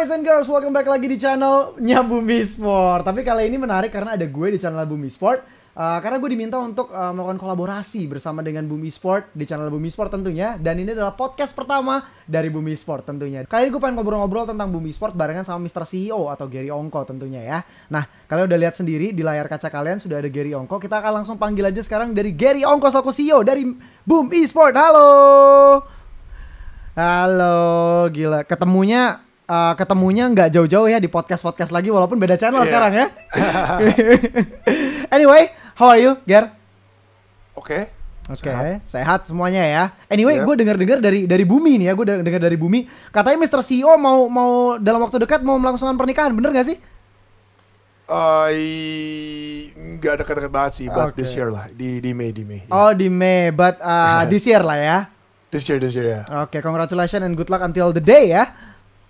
boys and girls, welcome back lagi di channelnya Bumi Sport. Tapi kali ini menarik karena ada gue di channel Bumi Sport. Uh, karena gue diminta untuk uh, melakukan kolaborasi bersama dengan Bumi Sport di channel Bumi Sport tentunya. Dan ini adalah podcast pertama dari Bumi Sport tentunya. Kali ini gue pengen ngobrol-ngobrol tentang Bumi Sport barengan sama Mr. CEO atau Gary Ongko tentunya ya. Nah, kalian udah lihat sendiri di layar kaca kalian sudah ada Gary Ongko. Kita akan langsung panggil aja sekarang dari Gary Ongko selaku CEO dari Bumi Sport. Halo. Halo, gila. Ketemunya uh, ketemunya nggak jauh-jauh ya di podcast-podcast lagi walaupun beda channel Iya. sekarang ya. anyway, how are you, Ger? Oke. Oke, Sehat. sehat semuanya ya. Anyway, Iya. gue dengar-dengar dari dari Bumi nih ya, gue dengar dari Bumi. Katanya Mr. CEO mau mau dalam waktu dekat mau melangsungkan pernikahan, bener gak sih? Eh, nggak dekat-dekat banget sih, but Oke. this year lah, di di Mei di Mei. Yeah. Oh di Mei, but uh, this year lah ya. This year, this year ya. Oke, congratulations and good luck until the day ya.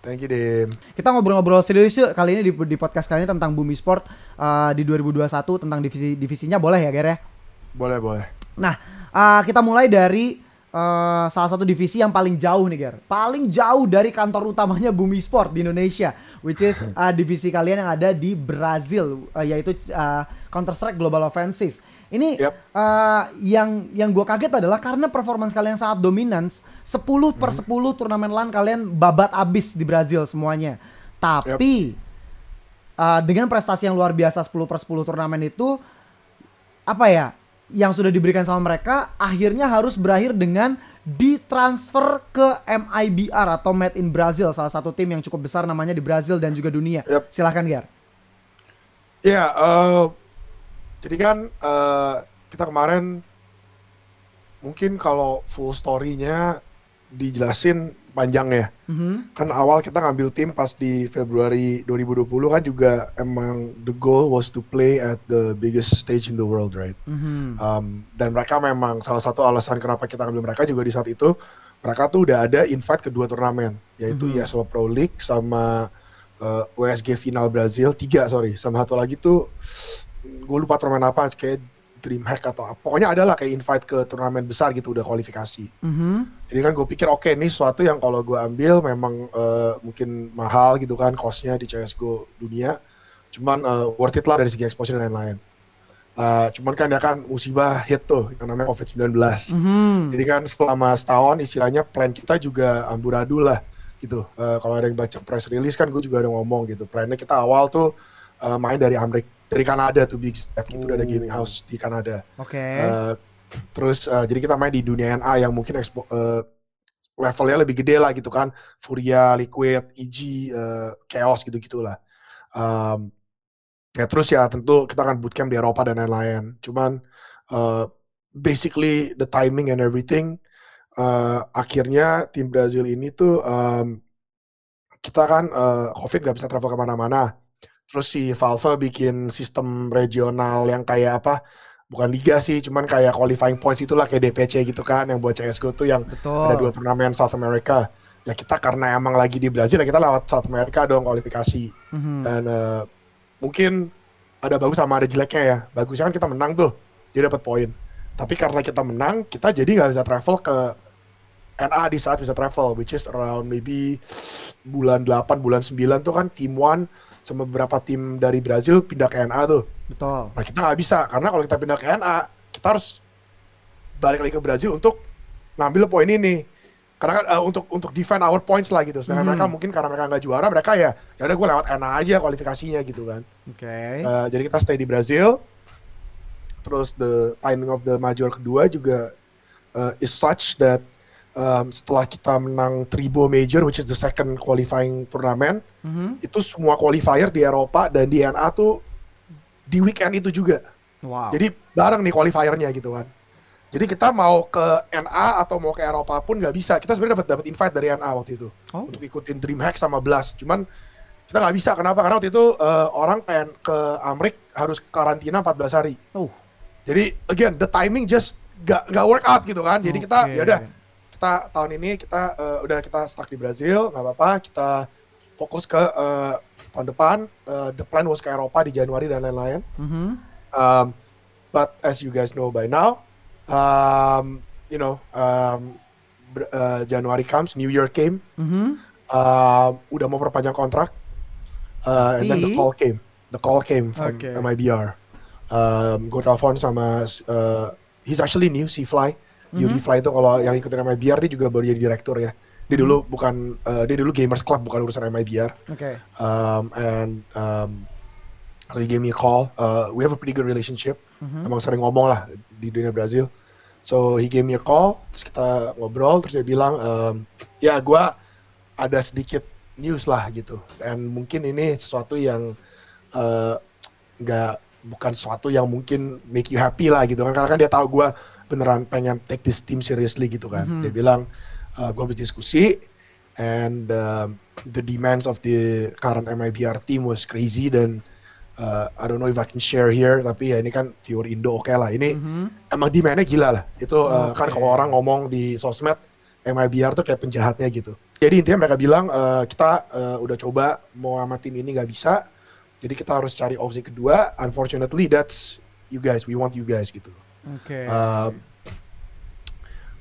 Thank you, Dim. Kita ngobrol-ngobrol serius yuk kali ini di, di podcast kali ini tentang Bumi Sport uh, di 2021 tentang divisi divisinya boleh ya, Ger ya? Boleh, boleh. Nah, uh, kita mulai dari uh, salah satu divisi yang paling jauh nih, Ger. Paling jauh dari kantor utamanya Bumi Sport di Indonesia, which is uh, divisi kalian yang ada di Brazil, uh, yaitu uh, Counter Strike Global Offensive. Ini Yep. uh, yang yang gue kaget adalah karena performance kalian sangat dominan, 10 per 10 turnamen LAN kalian babat abis di Brazil semuanya. Tapi uh, dengan prestasi yang luar biasa 10 per 10 turnamen itu apa ya yang sudah diberikan sama mereka akhirnya harus berakhir dengan ditransfer ke MIBR atau Made in Brazil salah satu tim yang cukup besar namanya di Brazil dan juga dunia. Yep. Silahkan Ger. Ya, eh, jadi kan eh, kita kemarin mungkin kalau full story-nya dijelasin panjang ya. Mhm. Kan awal kita ngambil tim pas di Februari 2020 kan juga emang the goal was to play at the biggest stage in the world, right? Mhm. Um, dan mereka memang salah satu alasan kenapa kita ambil mereka juga di saat itu mereka tuh udah ada invite kedua turnamen yaitu Mhm. ESL Pro League sama uh, WSG Final Brazil tiga sorry sama satu lagi tuh gue lupa turnamen apa kayak DreamHack atau apa. Pokoknya adalah kayak invite ke turnamen besar gitu udah kualifikasi. Mhm. jadi kan gue pikir oke ini sesuatu yang kalau gue ambil memang uh, mungkin mahal gitu kan costnya di CSGO dunia. Cuman uh, worth it lah dari segi exposure dan lain-lain. Uh, cuman kan ya kan musibah hit tuh yang namanya COVID-19 Mhm. jadi kan selama setahun istilahnya plan kita juga amburadul lah gitu. Uh, kalau ada yang baca press release kan gue juga ada ngomong gitu. Plannya kita awal tuh uh, main dari Amerika dari Kanada tuh big step gitu udah ada Oh. gaming house di Kanada Oke. Uh, terus uh, jadi kita main di dunia NA yang mungkin expo, uh, levelnya lebih gede lah gitu kan Furia, Liquid, EG, uh, Chaos gitu gitulah. Um, ya terus ya tentu kita akan bootcamp di Eropa dan lain-lain. Cuman uh, basically the timing and everything uh, akhirnya tim Brazil ini tuh um, kita kan uh, COVID nggak bisa travel ke mana-mana. Terus si Valve bikin sistem regional yang kayak apa? Bukan liga sih, cuman kayak qualifying points itulah kayak DPC gitu kan, yang buat CS:GO tuh yang Betul. ada dua turnamen South America. Ya kita karena emang lagi di Brazil, ya kita lewat South America dong kualifikasi. Mhm. Dan eh, mungkin ada bagus sama ada jeleknya ya. Bagusnya kan kita menang tuh, dia dapat poin. Tapi karena kita menang, kita jadi nggak bisa travel ke NA di saat bisa travel, which is around maybe bulan 8, bulan 9 tuh kan tim One sama beberapa tim dari Brazil pindah ke NA tuh. Betul. Nah kita nggak bisa, karena kalau kita pindah ke NA, kita harus balik lagi ke Brazil untuk ngambil poin ini. Karena kan eh, untuk untuk defend our points lah gitu. Sedangkan Hmm. mereka mungkin karena mereka nggak juara, mereka ya ya udah gue lewat NA aja kualifikasinya gitu kan. Oke. Eh, jadi kita stay di Brazil. Terus the timing of the major kedua juga uh, is such that um, setelah kita menang Tribo Major, which is the second qualifying turnamen, Mhm. itu semua qualifier di Eropa dan di NA tuh di weekend itu juga. Wow. Jadi bareng nih qualifiernya gitu kan. Jadi kita mau ke NA atau mau ke Eropa pun nggak bisa. Kita sebenarnya dapat dapat invite dari NA waktu itu Oh. untuk ikutin DreamHack sama Blast. Cuman kita nggak bisa. Kenapa? Karena waktu itu eh, orang pengen ke Amrik harus karantina 14 hari. Oh. Jadi again the timing just nggak nggak work out gitu kan. Jadi kita Oke. ya udah kita tahun ini kita eh, udah kita stuck di Brazil nggak apa-apa. Kita fokus ke eh, tahun depan. Eh, the plan was ke Eropa di Januari dan lain-lain. Mhm. Um, but as you guys know by now, um, you know, um, uh, January comes, New Year came. Mhm. uh, udah mau perpanjang kontrak. Uh, and then the call came. The call came from Okay. MIBR. Um, gue telepon sama uh, he's actually new, si Fly. Yuri Mhm. Fly itu kalau yang ikutin MIBR dia juga baru jadi direktur ya. Dia Mhm. dulu bukan uh, dia dulu Gamers Club bukan urusan MIBR. Oke. Um, and um, he gave me a call. Uh, we have a pretty good relationship. Mhm. Emang sering ngomong lah di dunia Brazil. So he gave me a call, terus kita ngobrol, terus dia bilang, um, ya gua ada sedikit news lah gitu. Dan mungkin ini sesuatu yang uh, nggak bukan sesuatu yang mungkin make you happy lah gitu kan. Karena kan dia tahu gua beneran pengen take this team seriously gitu kan. Mhm. Dia bilang, uh, gua habis diskusi, and um, the demands of the current MIBR team was crazy dan uh, I don't know if I can share here tapi ya ini kan viewer Indo oke lah ini Mhm. emang demandnya gila lah itu uh, kan Oke. kalau orang ngomong di sosmed MIBR tuh kayak penjahatnya gitu jadi intinya mereka bilang uh, kita uh, udah coba mau sama tim ini nggak bisa jadi kita harus cari opsi kedua unfortunately that's you guys we want you guys gitu Oke. Um,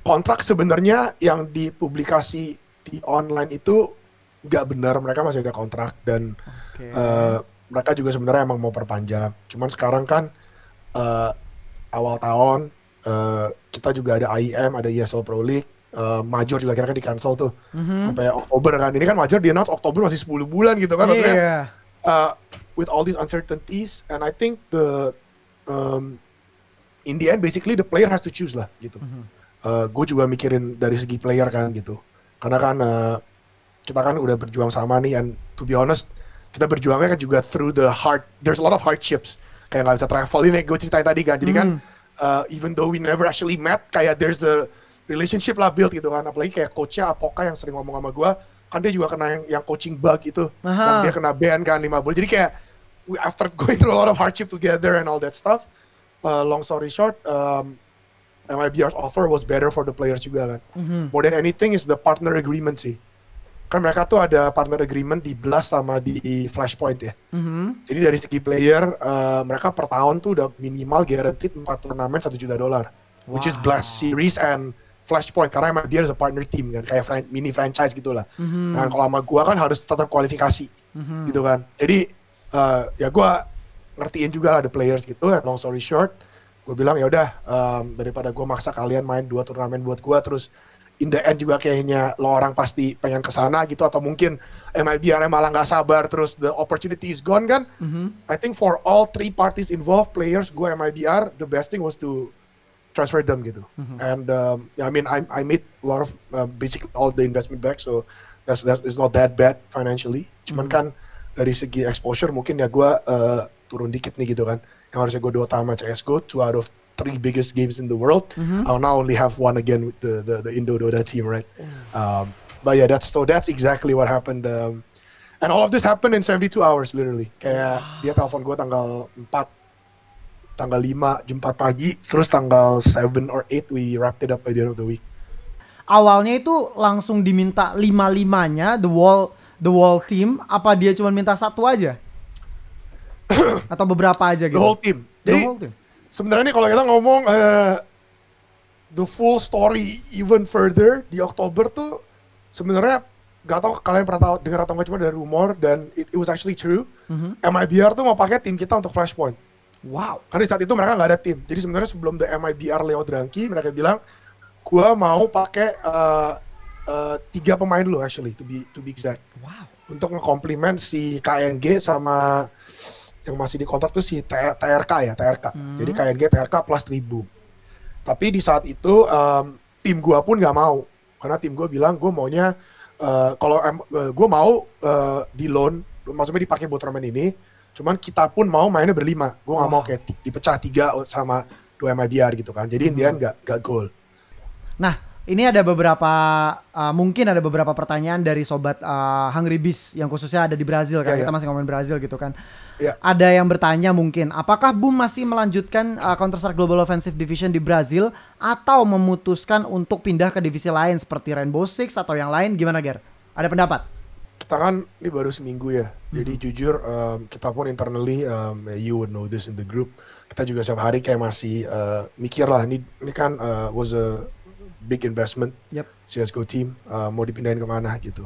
kontrak sebenarnya yang dipublikasi di online itu nggak benar mereka masih ada kontrak dan Oke. eh, mereka juga sebenarnya emang mau perpanjang cuman sekarang kan eh, awal tahun eh, kita juga ada IEM ada ESL Pro League eh, Major juga kira-kira di cancel tuh Mhm. sampai Oktober kan ini kan Major di announce Oktober masih 10 bulan gitu kan maksudnya Iya. uh, with all these uncertainties, and I think the um, in the end basically the player has to choose lah gitu. Mhm. Uh, gue juga mikirin dari segi player kan gitu, karena kan uh, kita kan udah berjuang sama nih, and to be honest kita berjuangnya kan juga through the hard. There's a lot of hardships kayak nggak bisa travel ini gue ceritain tadi kan, jadi kan Mhm. uh, even though we never actually met, kayak there's a relationship lah build gitu kan, apalagi kayak coachnya Apoka yang sering ngomong sama gue, kan dia juga kena yang, yang coaching bug itu, Aha. dan dia kena ban kan 5 bulan. Jadi kayak we, after going through a lot of hardship together and all that stuff, uh, long story short, um, MIBR's offer was better for the players juga kan. Mhm. More than anything is the partner agreement sih. Kan mereka tuh ada partner agreement di Blast sama di Flashpoint ya. Mhm. Jadi dari segi player, uh, mereka per tahun tuh udah minimal guaranteed 4 turnamen 1 juta dolar. Which is Wow. Blast Series and Flashpoint. Karena emang dia is a partner team kan. Kayak fran- mini franchise gitu lah. Mhm. Nah kalau sama gua kan harus tetap kualifikasi Mhm. gitu kan. Jadi uh, ya gua ngertiin juga the players gitu. Long story short, gue bilang ya udah um, daripada gua maksa kalian main dua turnamen buat gua terus in the end juga kayaknya lo orang pasti pengen ke sana gitu atau mungkin MIBR malah nggak sabar terus the opportunity is gone kan. Mhm. I think for all three parties involved, players, gue MIBR, the best thing was to transfer them gitu. Mhm. And um, I mean, I I made a lot of uh, basically all the investment back, so that's that's it's not that bad financially. Cuman Mhm. kan dari segi exposure mungkin ya gue uh, turun dikit nih gitu kan. Yang harusnya gue Dota sama CS:GO, two out of three biggest games in the world. Mhm. I'll now only have one again with the the, the Indo Dota team, right? Um, but yeah, that's so that's exactly what happened. Um, and all of this happened in 72 hours, literally. Kayak dia telepon gue tanggal 4, tanggal 5, jam 4 pagi, terus tanggal 7 or 8 we wrapped it up by the end of the week. Awalnya itu langsung diminta lima limanya the wall the wall team apa dia cuma minta satu aja atau beberapa aja The gitu whole team. The Jadi whole team. sebenarnya nih kalau kita ngomong eh, the full story even further di Oktober tuh sebenarnya gak tau kalian pernah tahu dengar atau nggak cuma dari rumor dan it, it was actually true. Mhm. MIBR tuh mau pakai tim kita untuk Flashpoint. wow Karena saat itu mereka nggak ada tim. Jadi sebenarnya sebelum the MIBR Leo Drangki, mereka bilang, gua mau pakai uh, uh, tiga pemain dulu actually, to be to be exact, wow untuk ngekomplimen si KNG sama yang masih di kontrak tuh si T- TRK ya, TRK. Hmm. Jadi KNG TRK plus Tribum. Tapi di saat itu um, tim gua pun nggak mau, karena tim gua bilang gua maunya uh, kalau uh, gua mau uh, di loan, maksudnya dipakai buat turnamen ini. Cuman kita pun mau mainnya berlima. Gue nggak mau kayak dipecah tiga sama dua MIBR gitu kan. Jadi Indian Hmm. nggak nggak goal. Nah, ini ada beberapa uh, mungkin ada beberapa pertanyaan dari sobat uh, Hungry Beast yang khususnya ada di Brazil kan. Ya, Kita ya. masih ngomongin Brazil gitu kan. Ya. Ada yang bertanya mungkin, apakah Boom masih melanjutkan uh, Counter Strike Global Offensive Division di Brazil atau memutuskan untuk pindah ke divisi lain seperti Rainbow Six atau yang lain? Gimana, Ger? Ada pendapat? Kita kan ini baru seminggu ya. Jadi Mhm. jujur um, kita pun internally um, you would know this in the group. Kita juga setiap hari kayak masih uh, mikir lah. Ini ini kan uh, was a big investment Yep. CS:GO team uh, mau dipindahin ke mana gitu.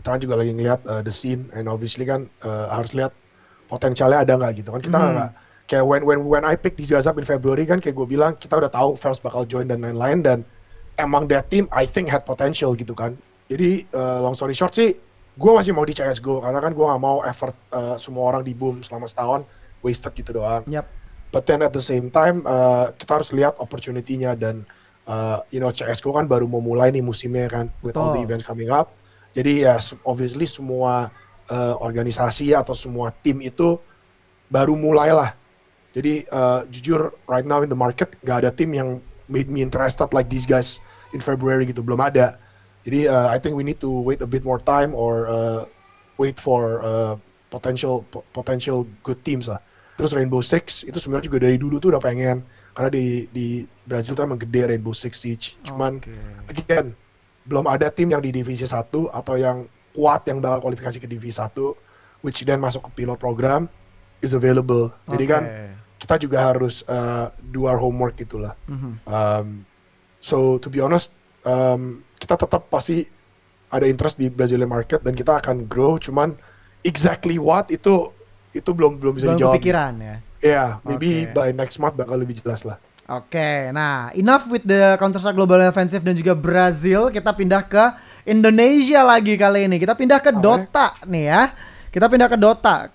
kita kan juga lagi ngeliat uh, the scene and obviously kan uh, harus lihat potensialnya ada nggak gitu kan kita Hmm. nggak kayak when when when I pick guys up in February kan kayak gue bilang kita udah tahu Fels bakal join dan lain-lain dan emang that team I think had potential gitu kan jadi uh, long story short sih gue masih mau di CSGO karena kan gue nggak mau effort uh, semua orang di boom selama setahun wasted gitu doang Yap. but then at the same time uh, kita harus lihat opportunity-nya dan uh, you know CS:GO kan baru mau mulai nih musimnya kan with all the events coming up. Jadi ya obviously semua uh, organisasi atau semua tim itu baru mulai lah. Jadi uh, jujur right now in the market gak ada tim yang made me interested like these guys in February gitu belum ada. Jadi uh, I think we need to wait a bit more time or uh, wait for uh, potential po- potential good teams lah. Terus Rainbow Six itu sebenarnya juga dari dulu tuh udah pengen karena di di Brazil tuh emang gede Rainbow Six Siege. Cuman Oke. again belum ada tim yang di divisi 1 atau yang kuat yang bakal kualifikasi ke divisi 1 which then masuk ke pilot program is available. Jadi kan kita juga harus uh, do our homework gitulah. Mhm. Um, so to be honest, um, kita tetap pasti ada interest di Brazilian market dan kita akan grow. Cuman exactly what itu itu belum belum bisa Belum dijawab. kepikiran ya. Ya, maybe Oke. by next month bakal lebih jelas lah. Oke, nah enough with the Counter Strike Global Offensive dan juga Brazil. Kita pindah ke Indonesia lagi kali ini. Kita pindah ke Oke. Dota nih ya. Kita pindah ke Dota.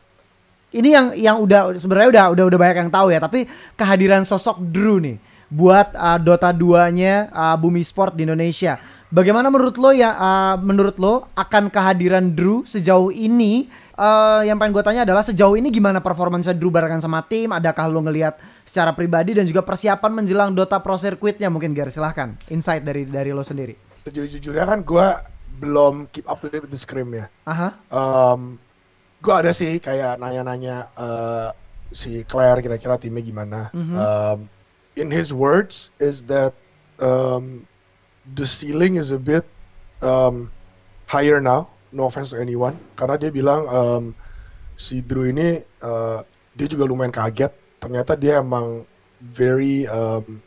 Ini yang yang udah sebenarnya udah udah udah banyak yang tahu ya. Tapi kehadiran sosok Drew nih buat uh, Dota 2-nya uh, Bumi Sport di Indonesia. Bagaimana menurut lo ya? uh, menurut lo akan kehadiran Drew sejauh ini? Uh, yang pengen gue tanya adalah sejauh ini gimana performance Drew barengan sama tim? Adakah lo ngelihat secara pribadi dan juga persiapan menjelang Dota Pro Circuitnya mungkin Gar silahkan insight dari dari lo sendiri. Sejujurnya kan gue belum keep up to date with the scrim ya. Aha. Um, gue ada sih kayak nanya-nanya uh, si Claire kira-kira timnya gimana. Mhm. Um, in his words is that um, the ceiling is a bit um, higher now. No offense to anyone, karena dia bilang um, si Drew ini uh, dia juga lumayan kaget. Ternyata dia emang very um,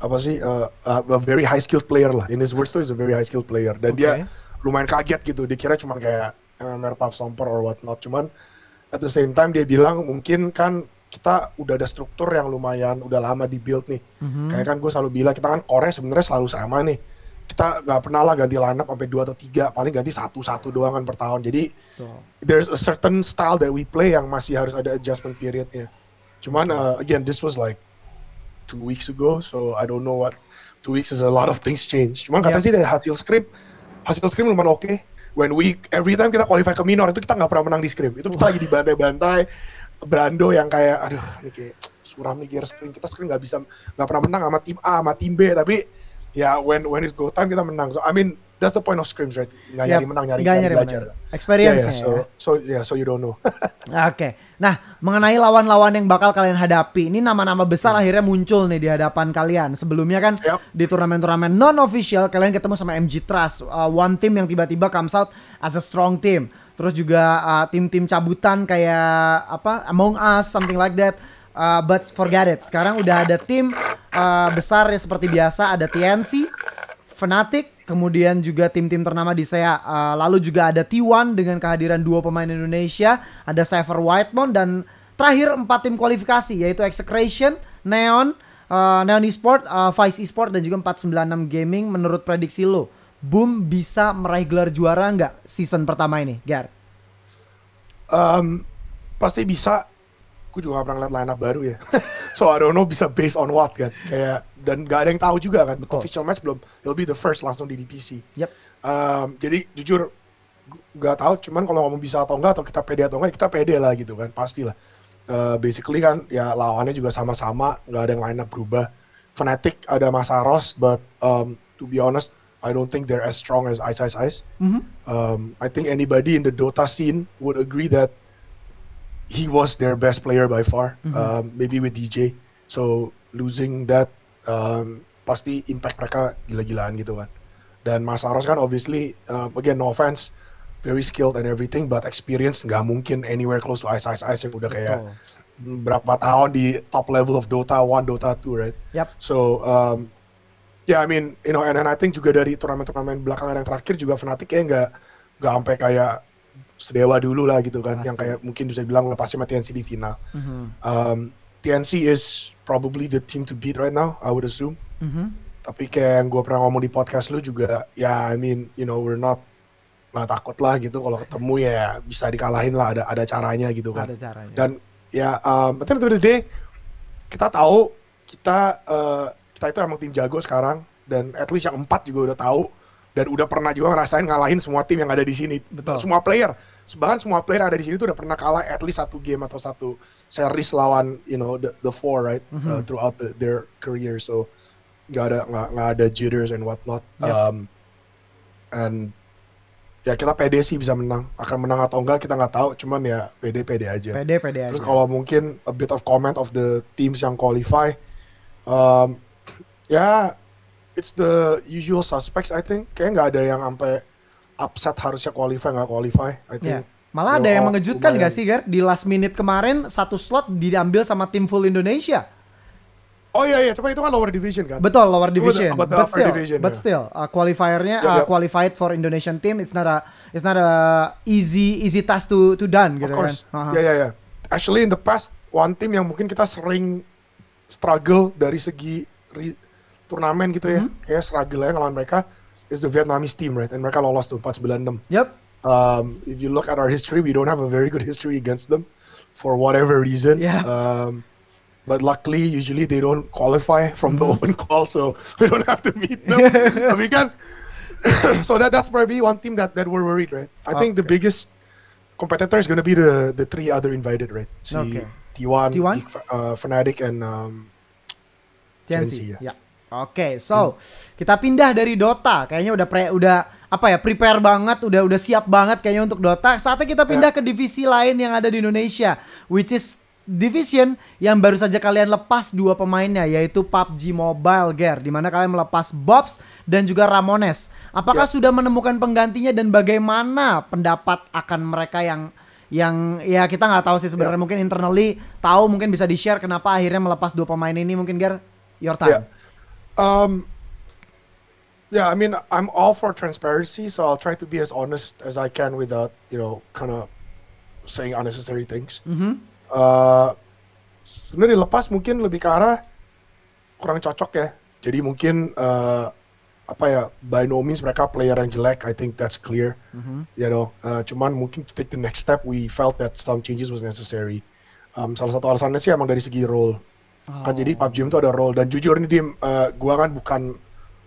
apa sih uh, uh, a very high skilled player lah. In his words tuh is a very high skilled player dan dia Oke. lumayan kaget gitu. Dia kira cuma kayak MMR Puff Stomper or whatnot. Cuman at the same time dia bilang mungkin kan kita udah ada struktur yang lumayan udah lama di build nih. Mhm. Kayak kan gue selalu bilang kita kan core sebenarnya selalu sama nih. Kita nggak pernah lah ganti line up sampai dua atau tiga, paling ganti satu satu doang kan per tahun. Jadi Tuh. there's a certain style that we play yang masih harus ada adjustment periodnya. Cuman uh, again this was like two weeks ago, so I don't know what two weeks is a lot of things change. Cuman kata Yep. sih dari hasil scrim, hasil scrim lumayan oke. When we every time kita qualify ke minor itu kita nggak pernah menang di scrim. Itu kita lagi dibantai-bantai. Brando yang kayak aduh ini kayak suram nih gear scrim kita scrim nggak bisa nggak pernah menang sama tim A sama tim B tapi ya when when it's go time kita menang. So I mean that's the point of scrims right? Nggak Yep. nyari menang nyari, nyari nyari belajar. menang. Yeah, Experience-nya yeah, so ya. so yeah so you don't know. Oke. Nah, mengenai lawan-lawan yang bakal kalian hadapi, ini nama-nama besar akhirnya muncul nih di hadapan kalian. Sebelumnya kan Yap. di turnamen-turnamen non official kalian ketemu sama MG Trust, uh, one team yang tiba-tiba comes out as a strong team. Terus juga uh, tim-tim cabutan kayak apa Among Us, something like that. Uh, but forget it. Sekarang udah ada tim uh, besar ya seperti biasa, ada TNC, Fnatic, kemudian juga tim-tim ternama di saya. Uh, lalu juga ada T1 dengan kehadiran dua pemain Indonesia, ada Cypher Whitemon dan terakhir empat tim kualifikasi yaitu Execration, Neon, uh, Neon Esport, uh, Vice Esport dan juga 496 Gaming. Menurut prediksi lo, Boom bisa meraih gelar juara nggak season pertama ini, Gar? Um, pasti bisa. Gue juga gak pernah ngeliat line up baru ya. so I don't know bisa based on what kan. Kayak dan gak ada yang tahu juga kan. Betul. Official match belum. It'll be the first langsung di DPC. Yep. Um, jadi jujur nggak tahu. Cuman kalau ngomong bisa atau enggak atau kita pede atau enggak kita pede lah gitu kan. Pastilah. Uh, basically kan ya lawannya juga sama-sama. Nggak ada yang line up berubah. Fnatic ada Masaros, but um, to be honest, I don't think they're as strong as Ice Ice Ice. Mhm. Um, I think anybody in the Dota scene would agree that he was their best player by far. Mhm. Um, maybe with DJ. So losing that um, pasti impact mereka gila-gilaan gitu kan. Dan Mas Aros kan obviously um, again no offense very skilled and everything but experience nggak mungkin anywhere close to Ice Ice Ice yang udah kayak Betul. berapa tahun di top level of Dota 1, Dota 2, right? Yep. So, um, yeah, I mean, you know, and, and I think juga dari turnamen-turnamen belakangan yang terakhir juga Fnatic kayak nggak nggak sampai kayak sedewa dulu lah gitu kan, yang Pasti. kayak mungkin bisa bilang lepas sama TNC di final. Mhm. Um, TNC is probably the team to beat right now, I would assume. Mhm. Tapi kayak yang gue pernah ngomong di podcast lu juga, ya I mean, you know, we're not nggak takut lah gitu kalau ketemu ya bisa dikalahin lah ada ada caranya gitu kan. Ada caranya. Dan ya, um, of the day, kita tahu kita eh, kita itu emang tim jago sekarang dan at least yang empat juga udah tahu dan udah pernah juga ngerasain ngalahin semua tim yang ada di sini. Betul. Semua player, bahkan semua player yang ada di sini tuh udah pernah kalah at least satu game atau satu series lawan you know the, the four right Mhm. uh, throughout the, their career. So nggak ada nggak nggak ada jitters and whatnot. Yep. Um, and ya kita pede sih bisa menang. Akan menang atau enggak kita nggak tahu. Cuman ya pede pede aja. pede pede aja. Terus kalau mungkin a bit of comment of the teams yang qualify, um, ya it's the usual suspects I think. Kayak nggak ada yang sampai upset harusnya qualify nggak qualify. I think. Ya. Malah ada yang oh, mengejutkan lumayan. gak sih, Gar? Di last minute kemarin satu slot diambil sama tim full Indonesia. Oh iya iya, cuman itu kan lower division kan. Betul, lower Itu division. But upper still, division, but ya. still, uh, qualifiernya Yap, uh, yap. qualified for Indonesian team. It's not a it's not a easy easy task to to done of gitu course. kan. Aha. Ya ya ya. Actually in the past one team yang mungkin kita sering struggle dari segi re- turnamen gitu ya. Mhm. Kayak struggle ya ngelawan mereka is the Vietnamese team right and mereka lolos tuh 496. Yep. um, if you look at our history, we don't have a very good history against them for whatever reason. Yeah. Um, but luckily, usually they don't qualify from the Mhm. open call, so we don't have to meet them. we can. so that that's probably one team that, that we're worried, right? I think the biggest competitor is going to be the the three other invited, right? Si Okay. T1, T1? Geek uh, Fnatic, and um, TNC. TNC, Ya. Oke, so kita pindah dari Dota. Kayaknya udah pre udah apa ya prepare banget, udah udah siap banget kayaknya untuk Dota. Saatnya kita pindah ke divisi lain yang ada di Indonesia, which is division yang baru saja kalian lepas dua pemainnya yaitu PUBG Mobile Gear di mana kalian melepas Bobs dan juga Ramones. Apakah Ya. sudah menemukan penggantinya dan bagaimana pendapat akan mereka yang yang ya kita nggak tahu sih sebenarnya Ya. mungkin internally tahu mungkin bisa di share kenapa akhirnya melepas dua pemain ini mungkin Gear your time. Yeah. Um, yeah, I mean, I'm all for transparency, so I'll try to be as honest as I can without, you know, kind of saying unnecessary things. Mhm. Uh, sebenarnya dilepas mungkin lebih ke arah kurang cocok ya. Jadi mungkin uh, apa ya, by no means mereka player yang jelek. I think that's clear. Mhm. You know, uh, cuman mungkin to take the next step, we felt that some changes was necessary. Um, salah satu alasannya sih emang dari segi role kan jadi Oh. PUBG itu ada role dan jujur nih Dim, eh, gua kan bukan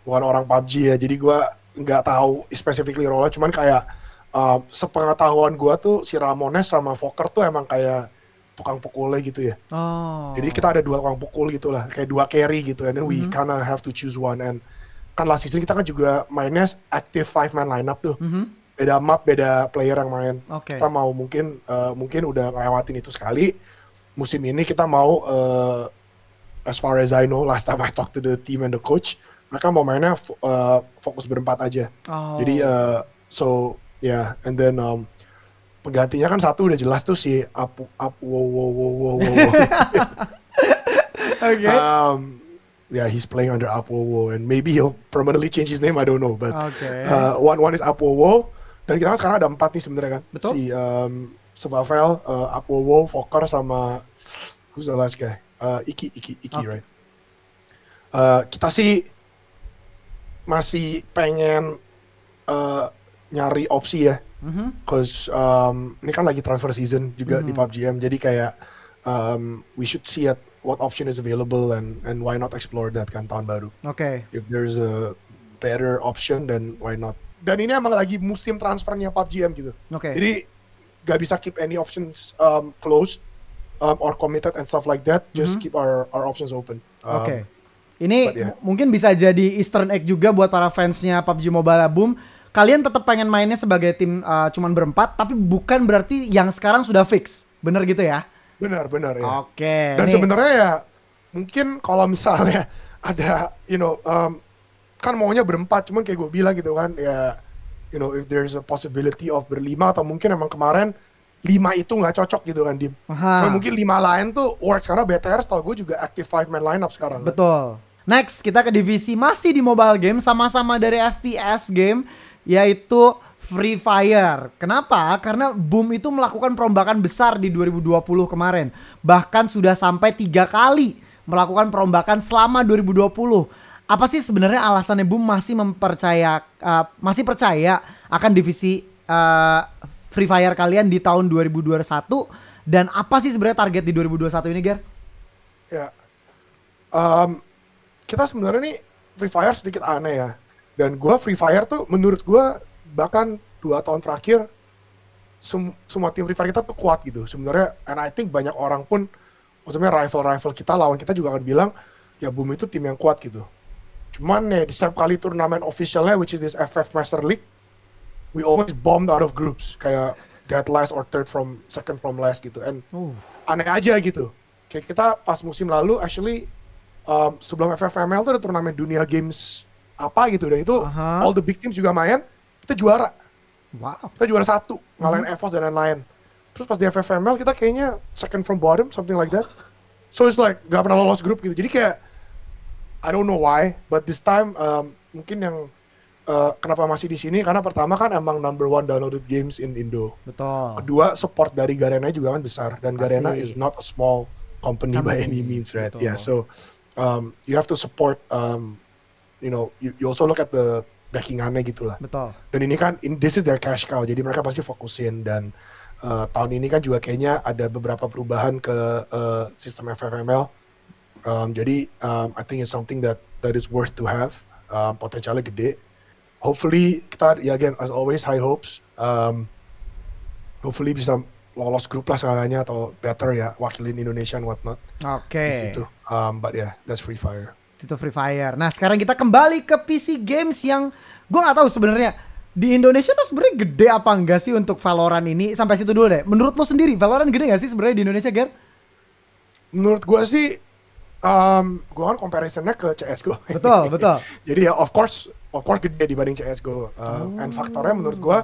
bukan orang PUBG ya jadi gua nggak tahu specifically role cuman kayak eh, sepengetahuan gua tuh si Ramones sama Fokker tuh emang kayak tukang pukulnya gitu ya Oh. jadi kita ada dua tukang pukul gitu lah kayak dua carry gitu and then we Mhm. kinda have to choose one and kan last season kita kan juga mainnya active five man lineup tuh Mhm. beda map beda player yang main Oke. kita mau mungkin eh, mungkin udah ngelewatin itu sekali musim ini kita mau eh, as far as I know last time I talked to the team and the coach mereka mau mainnya eh, fokus berempat aja Oh. jadi eh, so yeah and then um, penggantinya kan satu udah jelas tuh si Apu Apu wow wow wow wow wow. Oke. um, yeah he's playing under wow and maybe he'll permanently change his name I don't know but Oke. Uh, one one is Apowo dan kita kan sekarang ada empat nih sebenarnya kan Betul. si um, Sebavel, uh, Apowo, Fokker sama who's the last guy Uh, Iki Iki Iki Oke. right Uh, kita sih masih pengen uh, nyari opsi ya Mhm. cause um, ini kan lagi transfer season juga di Mhm. PUBG M jadi kayak um, we should see at what option is available and and why not explore that kan tahun baru Oke. if there's a better option then why not dan ini emang lagi musim transfernya PUBG M gitu Oke. jadi gak bisa keep any options um, closed um, or committed and stuff like that just keep our our options open Um, Oke. Ini but yeah. mungkin bisa jadi Eastern egg juga buat para fansnya PUBG Mobile Boom. Kalian tetap pengen mainnya sebagai tim uh, cuman berempat, tapi bukan berarti yang sekarang sudah fix. Bener gitu ya? benar benar ya Oke. dan nih. sebenarnya ya mungkin kalau misalnya ada you know um, kan maunya berempat cuman kayak gue bilang gitu kan ya you know if there's a possibility of berlima atau mungkin emang kemarin lima itu nggak cocok gitu kan di Aha. Cuman mungkin lima lain tuh works karena BTR tau gue juga active five man lineup sekarang. kan. Betul. Next, kita ke divisi masih di mobile game sama-sama dari FPS game yaitu Free Fire. Kenapa? Karena Boom itu melakukan perombakan besar di 2020 kemarin. Bahkan sudah sampai tiga kali melakukan perombakan selama 2020. Apa sih sebenarnya alasannya Boom masih mempercaya uh, masih percaya akan divisi uh, Free Fire kalian di tahun 2021 dan apa sih sebenarnya target di 2021 ini, Ger? Ya, um, kita sebenarnya nih Free Fire sedikit aneh ya. Dan gua Free Fire tuh menurut gua bahkan dua tahun terakhir sem semua tim Free Fire kita tuh kuat gitu. Sebenarnya, and I think banyak orang pun, maksudnya rival-rival kita lawan kita juga akan bilang, ya Boom itu tim yang kuat gitu. Cuman ya di setiap kali turnamen officialnya, which is this FF Master League, we always bombed out of groups kayak dead last or third from second from last gitu. And Uh, aneh aja gitu. Kayak kita pas musim lalu actually um, sebelum FFML tuh ada turnamen dunia games apa gitu dan itu Aha. all the big teams juga main kita juara wow. kita juara satu ngalahin EVOS dan lain-lain terus pas di FFML kita kayaknya second from bottom something like that so it's like gak pernah lolos grup gitu jadi kayak I don't know why but this time um, mungkin yang uh, kenapa masih di sini karena pertama kan emang number one downloaded games in Indo Betul. Kedua, support dari Garena juga kan besar dan Pasti. Garena is not a small company by Company, any means, right? betul. Yeah, so um, you have to support. Um, you know, you, you also look at the backingannya gitu lah. Betul. Dan ini kan, in, this is their cash cow, jadi mereka pasti fokusin dan uh, tahun ini kan juga kayaknya ada beberapa perubahan ke uh, sistem FFML. Um, jadi um, I think it's something that that is worth to have. Um, potensialnya gede. Hopefully kita ya again as always high hopes. Um, hopefully bisa lolos grup lah seenggaknya atau better ya wakilin Indonesia and whatnot Oke. di situ. Um, but yeah, that's Free Fire. Itu Free Fire. Nah sekarang kita kembali ke PC games yang gue nggak tahu sebenarnya di Indonesia tuh sebenarnya gede apa enggak sih untuk Valorant ini sampai situ dulu deh. Menurut lo sendiri Valorant gede gak sih sebenarnya di Indonesia, Ger? Menurut gua sih, um, gua kan comparisonnya ke CS:GO. Betul, betul. Jadi ya of course, course gede dibanding CS:GO. Uh, And faktornya menurut gua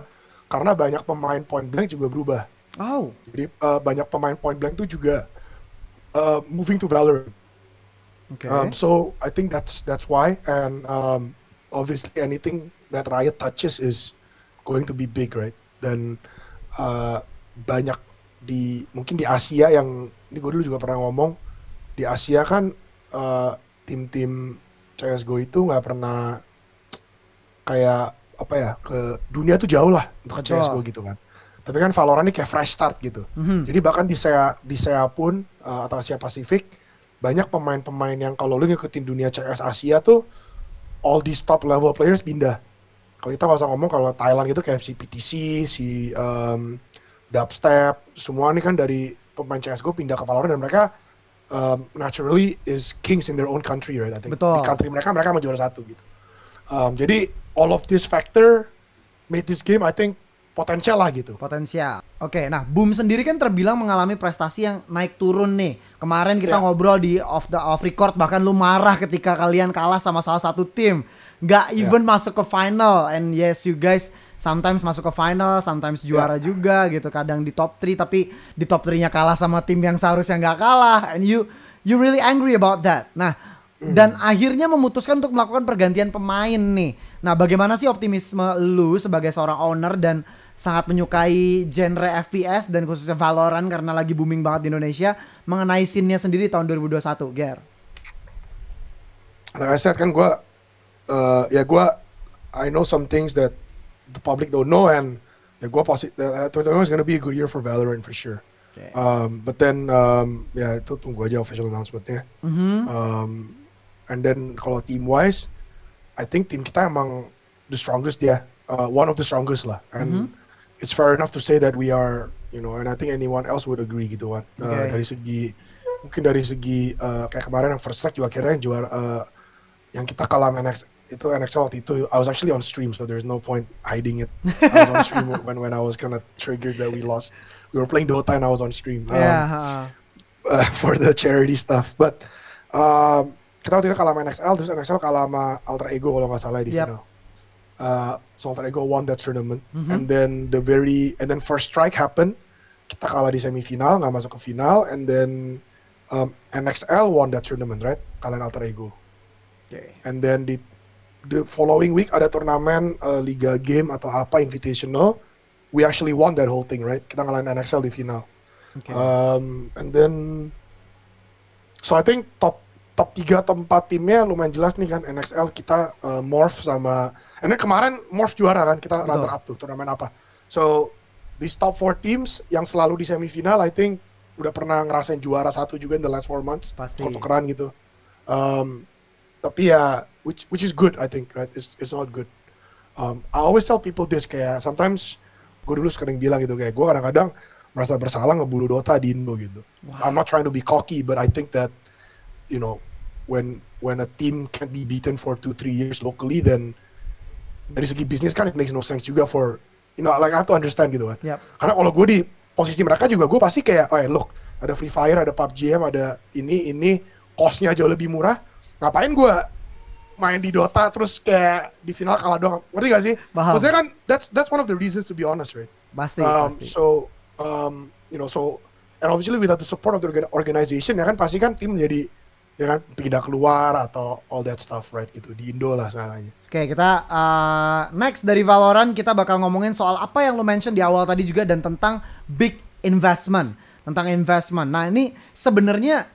karena banyak pemain point blank juga berubah. Oh, Jadi uh, banyak pemain point blank tuh juga uh, moving to Valorant. oke. Um, so I think that's that's why, and um, obviously anything that Riot touches is going to be big, right? Dan uh, banyak di mungkin di Asia yang ini gue dulu juga pernah ngomong di Asia kan uh, tim-tim CS:GO itu nggak pernah kayak apa ya ke dunia tuh jauh lah untuk. CS:GO gitu kan. Tapi kan Valorant ini kayak fresh start gitu. Mhm. Jadi bahkan di SEA di SEA pun uh, atau Asia Pasifik banyak pemain-pemain yang kalau lu ngikutin dunia CS Asia tuh all these top level players pindah. Kalau kita nggak usah ngomong kalau Thailand gitu kayak si PTC, si um, Dubstep, semua ini kan dari pemain CS:GO pindah ke Valorant dan mereka um, naturally is kings in their own country, right? I think Betul. di country mereka mereka mau juara satu gitu. Um, jadi all of this factor made this game I think potensial lah gitu. Potensial. Oke, nah Boom sendiri kan terbilang mengalami prestasi yang naik turun nih. Kemarin kita Ya. ngobrol di off the off record bahkan lu marah ketika kalian kalah sama salah satu tim. Gak Ya. even masuk ke final and yes you guys sometimes masuk ke final, sometimes Ya. juara juga gitu. Kadang di top 3 tapi di top 3-nya kalah sama tim yang seharusnya nggak kalah and you you really angry about that. Nah, dan akhirnya memutuskan untuk melakukan pergantian pemain nih. Nah, bagaimana sih optimisme lu sebagai seorang owner dan sangat menyukai genre FPS dan khususnya Valorant karena lagi booming banget di Indonesia mengenai scene-nya sendiri tahun 2021, Ger? like I said kan gue uh, ya gue I know some things that the public don't know and ya gue pasti uh, 2021 is gonna be a good year for Valorant for sure. Oke. Um, but then um, ya itu tunggu aja official announcementnya. Mhm. Um, and then kalau team wise, I think tim kita emang the strongest ya, uh, one of the strongest lah. And it's fair enough to say that we are, you know, and I think anyone else would agree gitu kan. Uh, Okay. Dari segi mungkin dari segi uh, kayak kemarin yang first track juga akhirnya yang juara uh, yang kita kalah NX itu NXL waktu itu I was actually on stream so there's no point hiding it. I was on stream when when I was kind of triggered that we lost. We were playing Dota and I was on stream. Um, ha. uh, for the charity stuff. But um, kita waktu itu kalah sama NXL, terus NXL kalah sama Alter Ego kalau nggak salah di Yep. final. Uh, so Alter Ego won that tournament, Mhm. and then the very and then first strike happened. Kita kalah di semifinal, nggak masuk ke final, and then um, NXL won that tournament, right? Kalian Alter Ego, Oke. and then di the following week ada turnamen uh, liga game atau apa invitational we actually won that whole thing right kita ngalahin NXL di final Oke. um, and then so I think top top 3 atau 4 timnya lumayan jelas nih kan NXL kita uh, Morph sama and then kemarin Morph juara kan kita Betul. runner up tuh turnamen apa so these top 4 teams yang selalu di semifinal I think udah pernah ngerasain juara satu juga in the last four months Pasti. gitu um, tapi ya which which is good I think right it's, it's not good um, I always tell people this kayak sometimes gue dulu sering bilang gitu kayak gue kadang-kadang merasa bersalah ngebulu Dota di Indo gitu Wow. I'm not trying to be cocky but I think that you know when when a team can be beaten for two three years locally then dari segi bisnis kan it makes no sense juga for you know like I have to understand gitu kan Yap. karena kalau gue di posisi mereka juga gue pasti kayak oh look ada Free Fire ada PUBG M ada ini ini costnya jauh lebih murah ngapain gue main di Dota terus kayak di final kalah doang ngerti gak sih Paham. maksudnya kan that's that's one of the reasons to be honest right Pasti, um, pasti. so um, you know so and obviously without the support of the organ- organization ya kan pasti kan tim jadi ya kan pindah keluar atau all that stuff right gitu di Indo lah segalanya Oke, kita uh, next dari Valorant kita bakal ngomongin soal apa yang lo mention di awal tadi juga dan tentang big investment, tentang investment. Nah, ini sebenarnya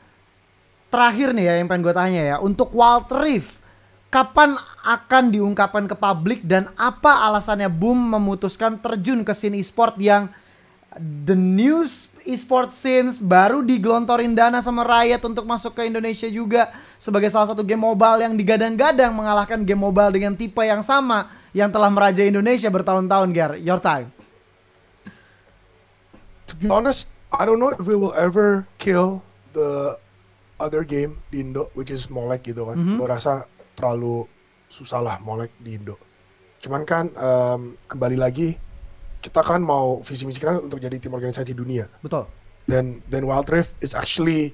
terakhir nih ya yang pengen gue tanya ya, untuk Wild Rift kapan akan diungkapkan ke publik dan apa alasannya Boom memutuskan terjun ke scene e-sport yang the news e-sport scenes baru digelontorin dana sama Riot untuk masuk ke Indonesia juga sebagai salah satu game mobile yang digadang-gadang mengalahkan game mobile dengan tipe yang sama yang telah merajai Indonesia bertahun-tahun Gar. Your time. to be honest I don't know if we will ever kill the other game di Indo which is Molek gitu kan Mhm. gue rasa terlalu susah lah Molek di Indo cuman kan um, kembali lagi kita kan mau visi misi kita untuk jadi tim organisasi dunia Betul. then then Wild Rift is actually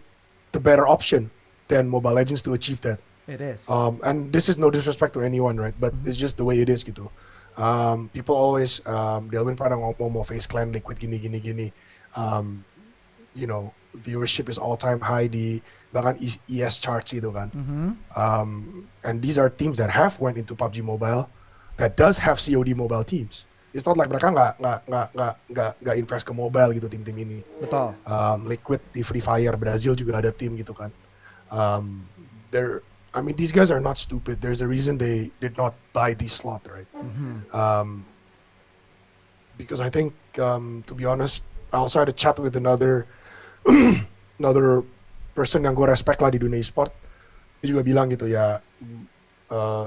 the better option than Mobile Legends to achieve that. It is. Um, and this is no disrespect to anyone, right? But Mhm. it's just the way it is gitu. Um, people always um, Delvin pada ngomong mau face clan liquid gini gini gini. Um, you know, viewership is all time high di bahkan E- ES charts gitu kan. Mhm. Um, and these are teams that have went into PUBG Mobile that does have COD mobile teams. It's not like mereka nggak nggak nggak nggak nggak nggak invest ke mobile gitu tim-tim ini Betul. um, Liquid di Free Fire Brazil juga ada tim gitu kan. Um, they're, I mean these guys are not stupid. There's a reason they did not buy these slot, right? Mhm. Um, because I think, um, to be honest, I also had a chat with another another person yang gue respect lah di dunia e-sport. Dia juga bilang gitu ya, uh,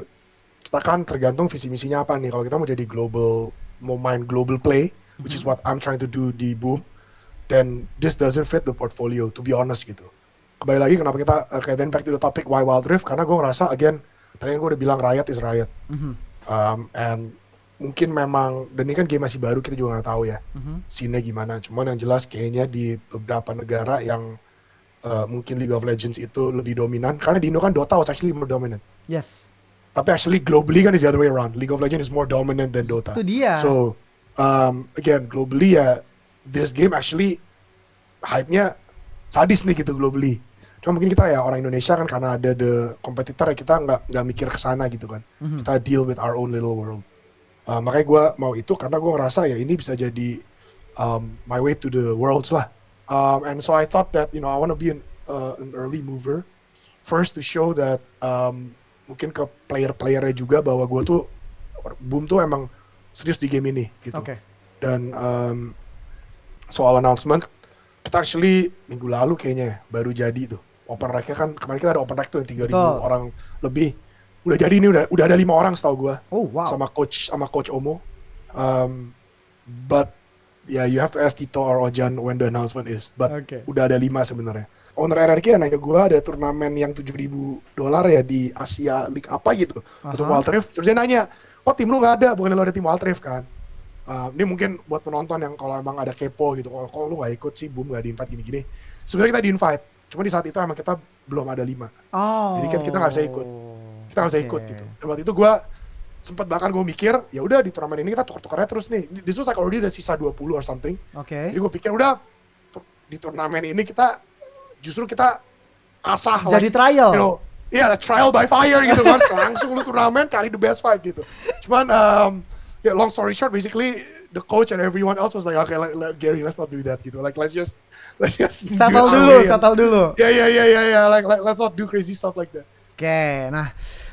kita kan tergantung visi misinya apa nih. Kalau kita mau jadi global, mau main global play, which is what I'm trying to do di Boom, then this doesn't fit the portfolio, to be honest gitu. Kembali lagi kenapa kita, uh, kayak then back to the topic why Wild Rift, karena gue ngerasa, again, tadi gue udah bilang Riot is Riot. Mhm. Um, and mungkin memang, dan ini kan game masih baru, kita juga nggak tahu ya Mhm. scene gimana. Cuman yang jelas kayaknya di beberapa negara yang uh, mungkin League of Legends itu lebih dominan. Karena di Indo kan Dota was actually more dominant. Yes. Tapi actually globally kan is the other way around. League of Legends is more dominant than Dota. Itu dia. So um, again globally ya this game actually hype-nya sadis nih gitu globally. Cuma mungkin kita ya orang Indonesia kan karena ada the competitor ya kita nggak nggak mikir ke sana gitu kan Mhm. kita deal with our own little world. Uh, makanya gue mau itu karena gue ngerasa ya ini bisa jadi um, my way to the worlds lah. Um, and so I thought that you know I want to be an, uh, an early mover first to show that um, mungkin ke player-playernya juga bahwa gue tuh boom tuh emang serius di game ini gitu. Oke. Dan um, soal announcement kita actually minggu lalu kayaknya ya, baru jadi tuh open rack kan kemarin kita ada open rack tuh yang 3000 Betul. orang lebih udah jadi ini udah udah ada lima orang setahu gua Oh wow. sama coach sama coach Omo um, but yeah you have to ask Tito or Ojan when the announcement is but Oke. udah ada lima sebenarnya owner RRQ nanya gua ada turnamen yang 7000 dolar ya di Asia League apa gitu untuk Aha. Wild Rift terus dia nanya oh tim lu nggak ada bukan lo ada tim Wild Rift kan Uh, ini mungkin buat penonton yang kalau emang ada kepo gitu kalau kalau lu nggak ikut sih boom nggak di invite gini-gini sebenarnya kita di invite cuma di saat itu emang kita belum ada lima Oh. Jadi kan kita nggak bisa ikut. kita nggak bisa Oke. ikut gitu dan waktu itu gua sempat bahkan gue mikir ya udah di turnamen ini kita tukar-tukarnya terus nih di susah kalau dia ada sisa 20 or something Oke. jadi gue pikir udah di turnamen ini kita justru kita asah Jadi trial. you know, Iya, yeah, trial by fire gitu kan. Langsung lu turnamen cari the best five gitu. Cuman um, yeah, long story short basically the coach and everyone else was like okay let, let, Gary let's not do that gitu. Like let's just let's just settle dulu, settle dulu. Ya ya ya ya ya like, like let's not do crazy stuff like that. Oke, okay, nah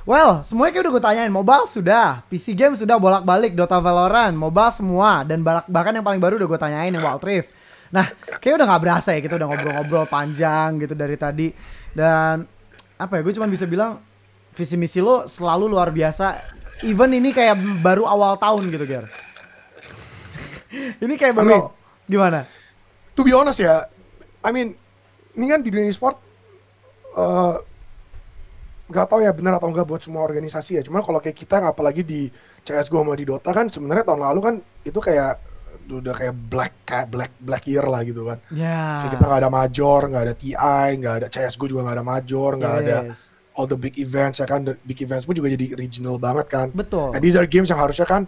Well, semuanya kayak udah gue tanyain. Mobile sudah, PC game sudah bolak-balik, Dota Valorant, mobile semua, dan bahkan yang paling baru udah gue tanyain yang Wild Rift. Nah, kayak udah nggak berasa ya kita udah ngobrol-ngobrol panjang gitu dari tadi. Dan apa ya, gue cuma bisa bilang visi misi lo selalu luar biasa. Even ini kayak baru awal tahun gitu, Ger. ini kayak baru I mean, gimana? To be honest ya, I mean, ini kan di dunia e-sport uh, nggak tahu ya benar atau enggak buat semua organisasi ya. Cuma kalau kayak kita apalagi di CS:GO sama di Dota kan sebenarnya tahun lalu kan itu kayak udah kayak black kayak black black year lah gitu kan. Yeah. Kayak kita nggak ada major, nggak ada TI, nggak ada CS:GO juga nggak ada major, nggak yes. ada all the big events ya kan. The big events pun juga jadi regional banget kan. Betul. And these are games yang harusnya kan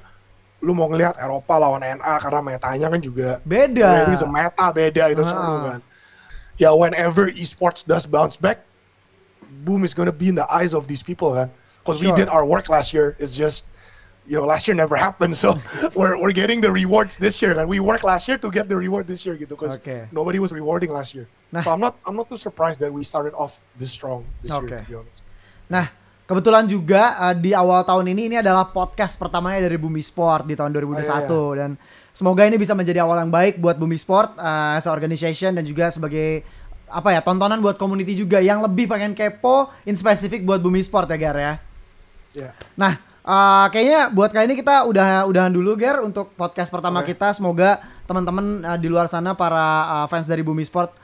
lu mau ngelihat Eropa lawan NA karena metanya kan juga beda. Itu meta beda itu uh. seru kan. Ya whenever esports does bounce back, boom is gonna be in the eyes of these people, man. Because sure. we did our work last year. It's just, you know, last year never happened. So we're we're getting the rewards this year, and we worked last year to get the reward this year, gitu. Because okay. nobody was rewarding last year. Nah. So I'm not I'm not too surprised that we started off this strong this okay. year. To be honest. Nah, kebetulan juga uh, di awal tahun ini ini adalah podcast pertamanya dari Bumi Sport di tahun 2021 oh, iya, iya. dan semoga ini bisa menjadi awal yang baik buat Bumi Sport uh, as a organization dan juga sebagai apa ya tontonan buat community juga yang lebih pengen kepo in spesifik buat Bumi Sport ya Gar ya. Yeah. Nah, uh, kayaknya buat kali ini kita udah udahan dulu Gar untuk podcast pertama okay. kita. Semoga teman-teman uh, di luar sana para uh, fans dari Bumi Sport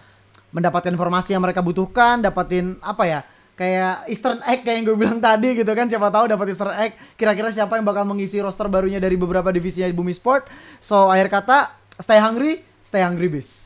mendapatkan informasi yang mereka butuhkan, dapatin apa ya? Kayak Easter egg kayak yang gue bilang tadi gitu kan siapa tahu dapat Easter egg kira-kira siapa yang bakal mengisi roster barunya dari beberapa divisinya Bumi Sport. So akhir kata stay hungry, stay hungry bis.